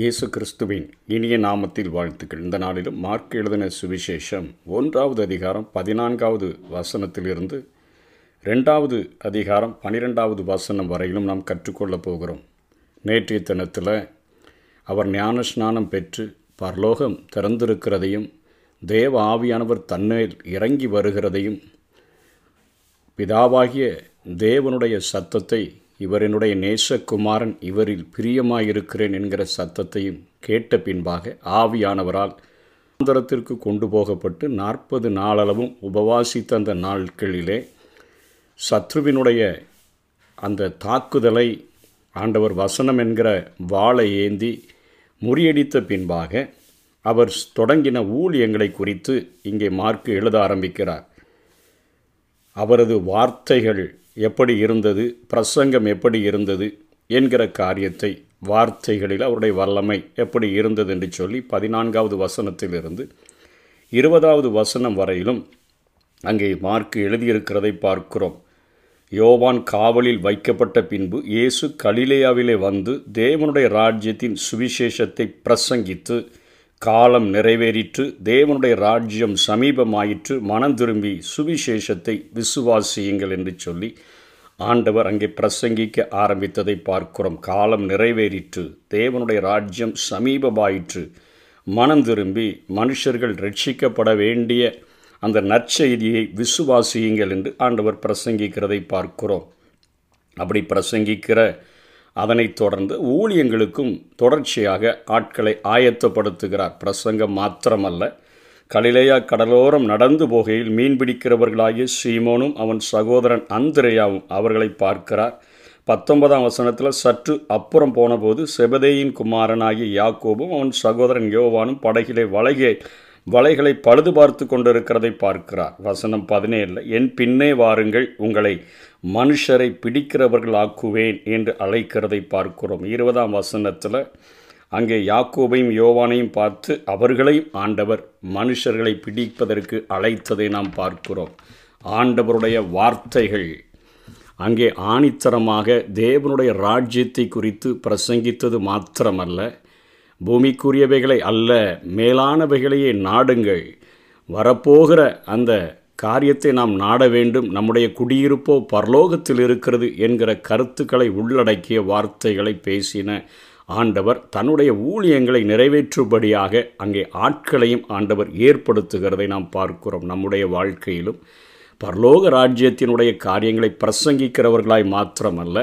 இயேசு கிறிஸ்துவின் இனிய நாமத்தில் வாழ்த்துக்கள். இந்த நாளிலும் மார்க் எழுதின சுவிசேஷம் ஒன்றாவது அதிகாரம் பதினான்காவது வசனத்திலிருந்து ரெண்டாவது அதிகாரம் பனிரெண்டாவது வசனம் வரையிலும் நாம் கற்றுக்கொள்ளப் போகிறோம். நேற்றைய தினத்தில் அவர் ஞான ஸ்நானம் பெற்று பரலோகம் திறந்திருக்கிறதையும் தேவ ஆவியானவர் தன்மேல் இறங்கி வருகிறதையும் பிதாவாகிய தேவனுடைய சத்தத்தை இவர் என்னுடைய நேசகுமாரன் இவரில் பிரியமாயிருக்கிறேன் என்கிற சத்தத்தையும் கேட்ட பின்பாக ஆவியானவரால் ஆந்தரத்திற்கு கொண்டு போகப்பட்டு நாற்பது நாளளவும் உபவாசித்த அந்த நாட்களிலே சத்ருவினுடைய அந்த தாக்குதலை ஆண்டவர் வசனம் என்கிற வாளை ஏந்தி முறியடித்த பின்பாக அவர் தொடங்கின ஊழியங்களை குறித்து இங்கே மார்க்கு எழுத ஆரம்பிக்கிறார். அவரது வார்த்தைகள் எப்படி இருந்தது பிரசங்கம் எப்படி இருந்தது என்கிற காரியத்தை வார்த்தைகளில் அவருடைய வல்லமை எப்படி இருந்தது என்று சொல்லி பதினான்காவது வசனத்திலிருந்து இருபதாவது வசனம் வரையிலும் அங்கே மார்க் எழுதியிருக்கிறதை பார்க்கிறோம். யோவான் காவலில் வைக்கப்பட்ட பின்பு இயேசு கலிலேயாவிலே வந்து தேவனுடைய ராஜ்யத்தின் சுவிசேஷத்தை பிரசங்கித்து காலம் நிறைவேறிற்று தேவனுடைய ராஜ்யம் சமீபமாயிற்று மனம் திரும்பி சுவிசேஷத்தை விசுவாசியுங்கள் என்று சொல்லி ஆண்டவர் அங்கே பிரசங்கிக்க ஆரம்பித்ததை பார்க்கிறோம். காலம் நிறைவேறிற்று தேவனுடைய ராஜ்யம் சமீபமாயிற்று மனம் திரும்பி மனுஷர்கள் ரட்சிக்கப்பட வேண்டிய அந்த நற்செய்தியை விசுவாசியுங்கள் என்று ஆண்டவர் பிரசங்கிக்கிறதை பார்க்கிறோம். அப்படி பிரசங்கிக்கிற அதனைத் தொடர்ந்து ஊழியங்களுக்கும் தொடர்ச்சியாக ஆட்களை ஆயத்தப்படுத்துகிறார். பிரசங்கம் மாத்திரமல்ல. கலிலேயா கடலோரம் நடந்து போகையில் மீன் பிடிக்கிறவர்களாகிய சீமோனும் அவன் சகோதரன் அந்திரையாவும் அவர்களை பார்க்கிறார். பத்தொன்பதாம் வசனத்தில் சற்று அப்புறம் போனபோது செபதேயின் குமாரனாகிய யாக்கோபும் அவன் சகோதரன் யோவானும் படகிலே வளைகை வலைகளை பழுது பார்த்து கொண்டிருக்கிறதை பார்க்கிறார். வசனம் பதினேழில் என் பின்னே வாருங்கள் உங்களை மனுஷரை பிடிக்கிறவர்கள் ஆக்குவேன் என்று அழைக்கிறதை பார்க்கிறோம். இருபதாம் வசனத்தில் அங்கே யாக்கோபையும் யோவானையும் பார்த்து அவர்களையும் ஆண்டவர் மனுஷர்களை பிடிப்பதற்கு அழைத்ததை நாம் பார்க்கிறோம். ஆண்டவருடைய வார்த்தைகள் அங்கே ஆணித்தரமாக தேவனுடைய ராஜ்யத்தை குறித்து பிரசங்கித்தது மாத்திரமல்ல. பூமிக்குரியவைகளை அல்ல மேலானவைகளையே நாடுங்கள். வரப்போகிற அந்த காரியத்தை நாம் நாட வேண்டும். நம்முடைய குடியிருப்போ பரலோகத்தில் இருக்கிறது என்கிற கருத்துக்களை உள்ளடக்கிய வார்த்தைகளை பேசின ஆண்டவர் தன்னுடைய ஊழியங்களை நிறைவேற்றும்படியாக அங்கே ஆட்களையும் ஆண்டவர் ஏற்படுத்துகிறதை நாம் பார்க்கிறோம். நம்முடைய வாழ்க்கையிலும் பரலோக ராஜ்யத்தினுடைய காரியங்களை பிரசங்கிக்கிறவர்களாய் மாத்திரமல்ல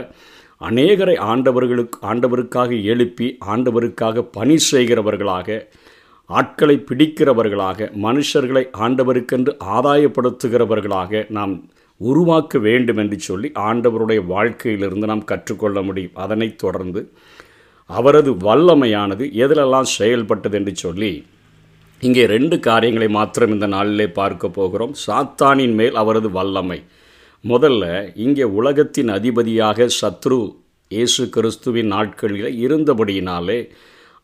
அநேகரை ஆண்டவர்களுக்கு ஆண்டவருக்காக எழுப்பி ஆண்டவருக்காக பணி செய்கிறவர்களாக ஆட்களை பிடிக்கிறவர்களாக மனுஷர்களை ஆண்டவருக்கென்று ஆதாயப்படுத்துகிறவர்களாக நாம் உருவாக்க வேண்டும் என்று சொல்லி ஆண்டவருடைய வாழ்க்கையிலிருந்து நாம் கற்றுக்கொள்ள முடியும். அதனைத் தொடர்ந்து அவரது வல்லமையானது எதிலெல்லாம் செயல்பட்டது என்று சொல்லி இங்கே ரெண்டு காரியங்களை மாத்திரம் இந்த நாளிலே பார்க்க போகிறோம். சாத்தானின் மேல் அவரது வல்லமை. முதல்ல இங்கே உலகத்தின் அதிபதியாக சத்ரு இயேசு கிறிஸ்துவின் நாட்களில் இருந்தபடியினாலே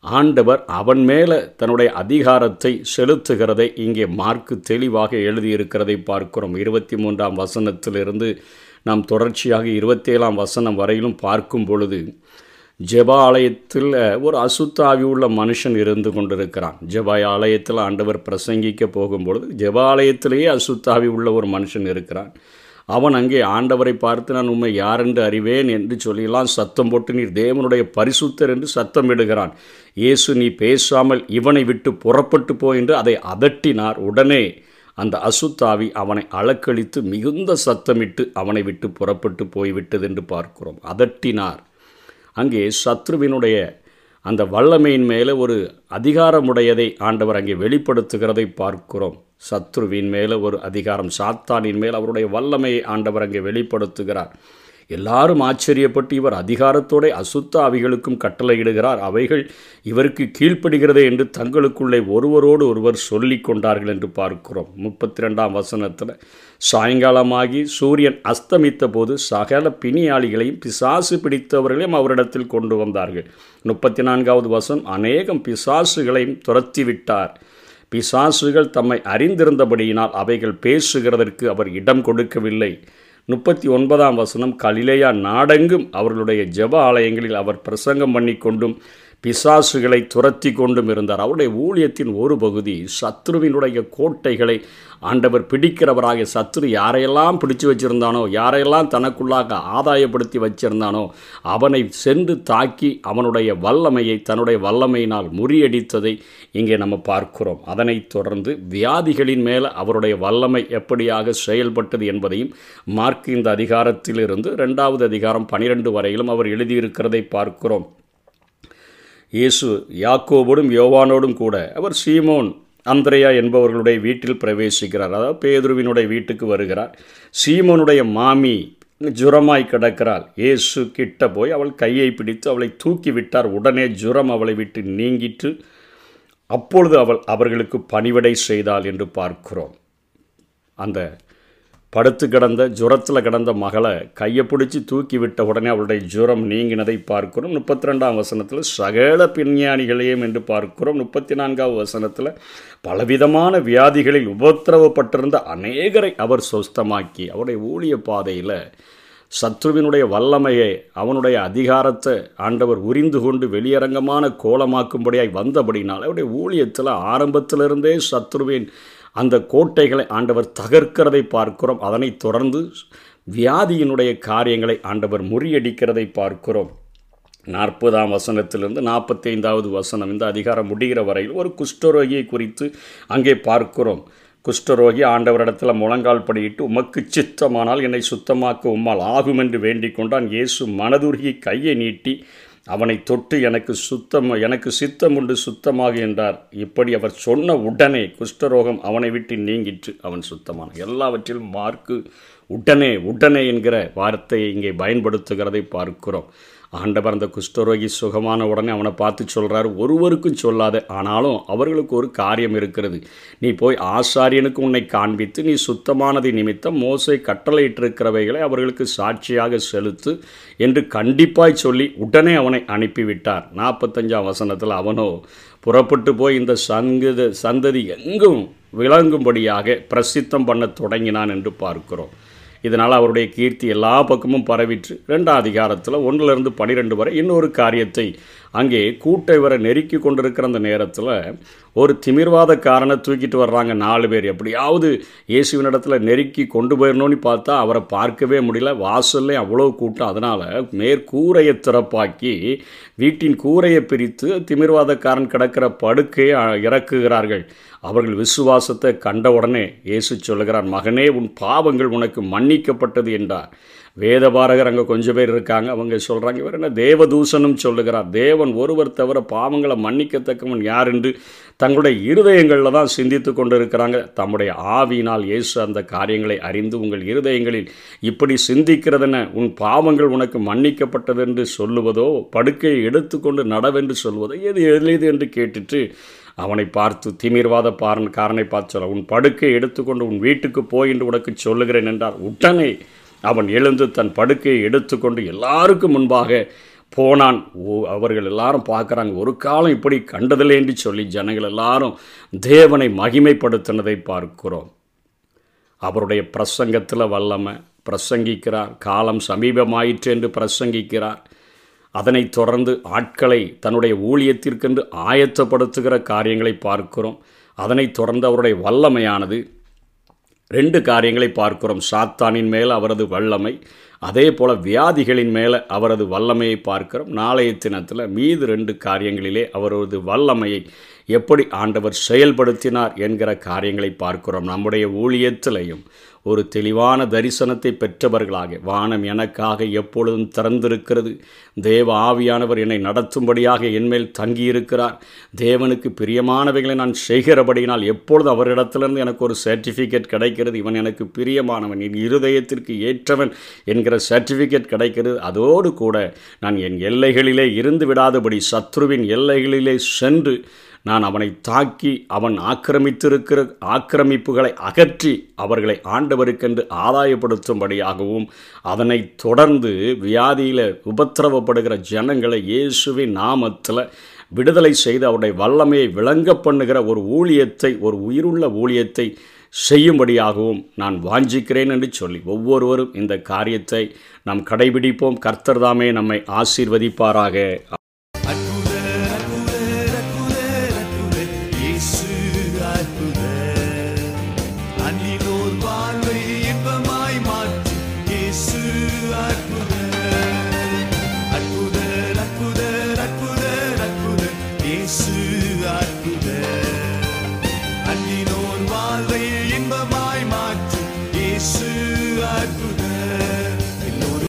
ஆண்டவர் அவன் மேலே தன்னுடைய அதிகாரத்தை செலுத்துகிறதை இங்கே மார்க்கு தெளிவாக எழுதியிருக்கிறதை பார்க்கிறோம். இருபத்தி மூன்றாம் வசனத்திலிருந்து நாம் தொடர்ச்சியாக இருபத்தேழாம் வசனம் வரையிலும் பார்க்கும் பொழுது ஜெப ஆலயத்தில் ஒரு அசுத்தாவி உள்ள மனுஷன் இருந்து கொண்டிருக்கிறான். ஜெப ஆலயத்தில் ஆண்டவர் பிரசங்கிக்க போகும்பொழுது ஜெப ஆலயத்திலேயே அசுத்தாவி உள்ள ஒரு மனுஷன் இருக்கிறான். அவன் அங்கே ஆண்டவரை பார்த்து நான் உண்மை யாரென்று அறிவேன் என்று சொல்லியெல்லாம் சத்தம் போட்டு நீர் தேவனுடைய பரிசுத்தர் என்று சத்தமிடுகிறான் இயேசு நீ பேசாமல் இவனை விட்டு புறப்பட்டு போ என்று அதை அதட்டினார். உடனே அந்த அசுத்தாவி அவனை அளக்களித்து மிகுந்த சத்தமிட்டு அவனை விட்டு புறப்பட்டு போய்விட்டது என்று பார்க்கிறோம். அதட்டினார். அங்கே சத்ருவினுடைய அந்த வல்லமையின் மேலே ஒரு அதிகாரமுடையதை ஆண்டவர் அங்கே வெளிப்படுத்துகிறதை பார்க்கிறோம். சத்ருவின் மேலே ஒரு அதிகாரம் சாத்தானின் மேல் அவருடைய வல்லமையை ஆண்டவர் அங்கே வெளிப்படுத்துகிறார். எல்லாரும் ஆச்சரியப்பட்டு இவர் அதிகாரத்தோட அசுத்த அவைகளுக்கும் கட்டளையிடுகிறார். அவைகள் இவருக்கு கீழ்ப்படுகிறதே என்று தங்களுக்குள்ளே ஒருவரோடு ஒருவர் சொல்லி கொண்டார்கள் என்று பார்க்கிறோம். முப்பத்தி ரெண்டாம் வசனத்தில் சாயங்காலமாகி சூரியன் அஸ்தமித்த போது சகல பிணியாளிகளையும் பிசாசு பிடித்தவர்களையும் அவரிடத்தில் கொண்டு வந்தார்கள். முப்பத்தி நான்காவது வசனம் அநேகம் பிசாசுகளையும் துரத்தி விட்டார் பிசாசுகள் தம்மை அறிந்திருந்தபடியினால் அவைகள் பேசுகிறதற்கு அவர் இடம் கொடுக்கவில்லை. முப்பத்தி ஒன்பதாம் வசனம் கலிலேயா நாடெங்கும் அவர்களுடைய ஜெப ஆலயங்களில் அவர் பிரசங்கம் பண்ணி கொண்டும் பிசாசுகளை துரத்தி கொண்டும் இருந்தார். அவருடைய ஊழியத்தின் ஒரு பகுதி சத்ருவினுடைய கோட்டைகளை ஆண்டவர் பிடிக்கிறவராக சத்ரு யாரையெல்லாம் பிடிச்சு வச்சிருந்தானோ யாரையெல்லாம் தனக்குள்ளாக ஆதாயப்படுத்தி வச்சிருந்தானோ அவனை சென்று தாக்கி அவனுடைய வல்லமையை தன்னுடைய வல்லமையினால் முறியடித்ததை இங்கே நம்ம பார்க்கிறோம். அதனைத் தொடர்ந்து வியாதிகளின் மேல் அவருடைய வல்லமை எப்படியாக செயல்பட்டது என்பதையும் மார்க் இந்த அதிகாரத்திலிருந்து ரெண்டாவது அதிகாரம் பனிரெண்டு வரையிலும் அவர் எழுதியிருக்கிறதை பார்க்கிறோம். இயேசு யாக்கோபோடும் யோவானோடும் கூட அவர் சீமோன் அந்திரையா என்பவர்களுடைய வீட்டில் பிரவேசிக்கிறார். அதாவது பேதுருவினுடைய வீட்டுக்கு வருகிறார். சீமோனுடைய மாமி ஜுரமாய் கிடக்கிறாள். இயேசு கிட்ட போய் அவள் கையை பிடித்து அவளை தூக்கி விட்டார். உடனே ஜுரம் அவளை விட்டு நீங்கிட்டு அப்பொழுது அவள் அவர்களுக்கு பணிவிடை செய்தாள் என்று பார்க்கிறோம். அந்த படுத்து கிடந்த ஜுரத்தில் கிடந்த மகளை கையை பிடிச்சி தூக்கி விட்ட உடனே அவளுடைய ஜுரம் நீங்கினதை பார்க்கிறோம். முப்பத்தி ரெண்டாம் வசனத்தில் சகல பிஞ்ஞானிகளையும் என்று பார்க்கிறோம். முப்பத்தி நான்காவது வசனத்தில் பலவிதமான வியாதிகளில் உபத்திரவப்பட்டிருந்த அநேகரை அவர் சொஸ்தமாக்கி அவருடைய ஊழிய பாதையில் சத்ருவினுடைய வல்லமையை அவனுடைய அதிகாரத்தை ஆண்டவர் உரிந்து கொண்டு வெளியரங்கமான கோலமாக்கும்படியாய் வந்தபடினால் அவருடைய ஊழியத்தில் ஆரம்பத்திலிருந்தே சத்ருவின் அந்த கோட்டைகளை ஆண்டவர் தகர்க்கிறதை பார்க்கிறோம். அதனைத் தொடர்ந்து வியாதியினுடைய காரியங்களை ஆண்டவர் முறியடிக்கிறதை பார்க்கிறோம். நாற்பதாம் வசனத்திலிருந்து நாற்பத்தைந்தாவது வசனம் இந்த அதிகாரம் முடிகிற வரையில் ஒரு குஷ்டரோகியை குறித்து அங்கே பார்க்கிறோம். குஷ்டரோகி ஆண்டவரிடத்தில் முழங்கால் படியிட்டு உமக்கு சித்தமானால் என்னை சுத்தமாக்க உம்மால் ஆகும் என்று வேண்டிக் கொண்டான். இயேசு மனதுருகி கையை நீட்டி அவனை தொட்டு எனக்கு சுத்தம் எனக்கு சித்தம் உண்டு சுத்தமாக என்றார். இப்படி அவர் சொன்ன உடனே குஷ்டரோகம் அவனை விட்டு நீங்கிற்று. அவன் சுத்தமான எல்லாவற்றிலும் மார்க்கு உடனே உடனே என்கிற வார்த்தையை இங்கே பயன்படுத்துகிறதை பார்க்கிறோம். ஆண்டவர் அந்த குஷ்டரோகி சுகமான உடனே அவனை பார்த்து சொல்கிறார் ஒருவருக்கும் சொல்லாத ஆனாலும் அவர்களுக்கு ஒரு காரியம் இருக்கிறது. நீ போய் ஆசாரியனுக்கு உன்னை காண்பித்து நீ சுத்தமானது நிமித்தம் மோசை கட்டளையிட்டிருக்கிறவைகளை அவர்களுக்கு சாட்சியாக செலுத்து என்று கண்டிப்பாய் சொல்லி உடனே அவனை அனுப்பிவிட்டார். நாற்பத்தஞ்சாம் வசனத்தில் அவனோ புறப்பட்டு போய் இந்த சங்கத சந்ததி எங்கும் விளங்கும்படியாக பிரசித்தம் பண்ண தொடங்கினான் என்று பார்க்கிறோம். இதனால் அவருடைய கீர்த்தி எல்லா பக்கமும் பரவிற்று. ரெண்டாம் அதிகாரத்தில் ஒன்றிலிருந்து பனிரெண்டு வரை இன்னொரு காரியத்தை அங்கே கூட்டை வர நெருக்கி கொண்டிருக்கிற அந்த நேரத்தில் ஒரு திமிர்வாதக்காரனை தூக்கிட்டு வர்றாங்க நாலு பேர். எப்படியாவது இயேசுவின் இடத்துல நெருக்கி கொண்டு போயிடணும்னு பார்த்தா அவரை பார்க்கவே முடியல. வாசல்லே அவ்வளோ கூட்டம். அதனால் மேற்கூரையை திறப்பாக்கி வீட்டின் கூரையை பிரித்து திமிர்வாதக்காரன் கிடக்கிற படுக்கையை இறக்குகிறார்கள். அவர்கள் விசுவாசத்தை கண்டவுடனே இயேசு சொல்லுகிறார் மகனே உன் பாவங்கள் உனக்கு மன்னிக்கப்பட்டது என்றார். வேதபாரகர் அங்கே கொஞ்சம் பேர் இருக்காங்க. அவங்க சொல்கிறாங்க இவர் என்ன தேவதூஷனும் சொல்லுகிறார். தேவன் ஒருவர் தவிர பாவங்களை மன்னிக்கத்தக்கவன் யார்? என்று தங்களுடைய இருதயங்களில் தான் சிந்தித்து கொண்டிருக்கிறாங்க. தம்முடைய ஆவியினால் இயேசு அந்த காரியங்களை அறிந்து உங்கள் இருதயங்களில் இப்படி சிந்திக்கிறதென உன் பாவங்கள் உனக்கு மன்னிக்கப்பட்டது என்று சொல்லுவதோ படுக்கையை எடுத்துக்கொண்டு நடவென்று சொல்வதோ எது எளிது என்று கேட்டுட்டு அவனை பார்த்து திமிர்வாத பாரன் காரனை பார்த்து சொல்ல உன் படுக்கை எடுத்துக்கொண்டு உன் வீட்டுக்கு போய் என்று உனக்கு சொல்லுகிறேன் என்றார். உடனே அவன் எழுந்து தன் படுக்கையை எடுத்துக்கொண்டு எல்லாருக்கும் முன்பாக போனான். ஓ அவர்கள் எல்லாரும் பார்க்குறாங்க ஒரு காலம் இப்படி கண்டதில்லை என்று சொல்லி ஜனங்கள் எல்லாரும் தேவனை மகிமைப்படுத்தினதை பார்க்கிறோம். அவருடைய பிரசங்கத்தில் வல்லமை பிரசங்கிக்கிறார் காலம் சமீபமாயிற்று என்று பிரசங்கிக்கிறார். அதனைத் தொடர்ந்து ஆட்களை தன்னுடைய ஊழியத்திற்கென்று ஆயத்தப்படுத்துகிற காரியங்களை பார்க்கிறோம். அதனைத் தொடர்ந்து அவருடைய வல்லமையானது ரெண்டு காரியங்களை பார்க்கிறோம். சாத்தானின் மேல் அவரது வல்லமை அதே போல் வியாதிகளின் மேலே அவரது வல்லமையை பார்க்கிறோம். நாளைய தினத்தில் மீது ரெண்டு காரியங்களிலே அவரது வல்லமையை எப்படி ஆண்டவர் செயல்படுத்தினார் என்கிற காரியங்களை பார்க்கிறோம். நம்முடைய ஊழியத்திலையும் ஒரு தெளிவான தரிசனத்தை பெற்றவர்களாக வானம் எனக்காக எப்பொழுதும் திறந்திருக்கிறது. தேவ ஆவியானவர் என்னை நடத்தும்படியாக என்மேல் தங்கியிருக்கிறார். தேவனுக்கு பிரியமானவைகளை நான் செய்கிறபடியினால் எப்பொழுது அவரிடத்திலிருந்து எனக்கு ஒரு சர்டிஃபிகேட் கிடைக்கிறது இவன் எனக்கு பிரியமானவன் என் இருதயத்திற்கு ஏற்றவன் என்கிற சர்டிஃபிகேட் கிடைக்கிறது. அதோடு கூட நான் என் எல்லைகளிலே இருந்து விடாதபடி சத்ருவின் எல்லைகளிலே சென்று நான் அவனை தாக்கி அவன் ஆக்கிரமித்திருக்கிற ஆக்கிரமிப்புகளை அகற்றி அவர்களை ஆண்டவருக்கென்று ஆதாயப்படுத்தும்படியாகவும் அதனை தொடர்ந்து வியாதியில் உபத்திரவப்படுகிற ஜனங்களை இயேசுவின் நாமத்தில் விடுதலை செய்து அவருடைய வல்லமையை விளங்க பண்ணுகிற ஒரு ஊழியத்தை ஒரு உயிருள்ள ஊழியத்தை செய்யும்படியாகவும் நான் வாஞ்சிக்கிறேன் என்று சொல்லி ஒவ்வொருவரும் இந்த காரியத்தை நாம் கடைபிடிப்போம். கர்த்தர்தாமே நம்மை ஆசீர்வதிப்பாராக.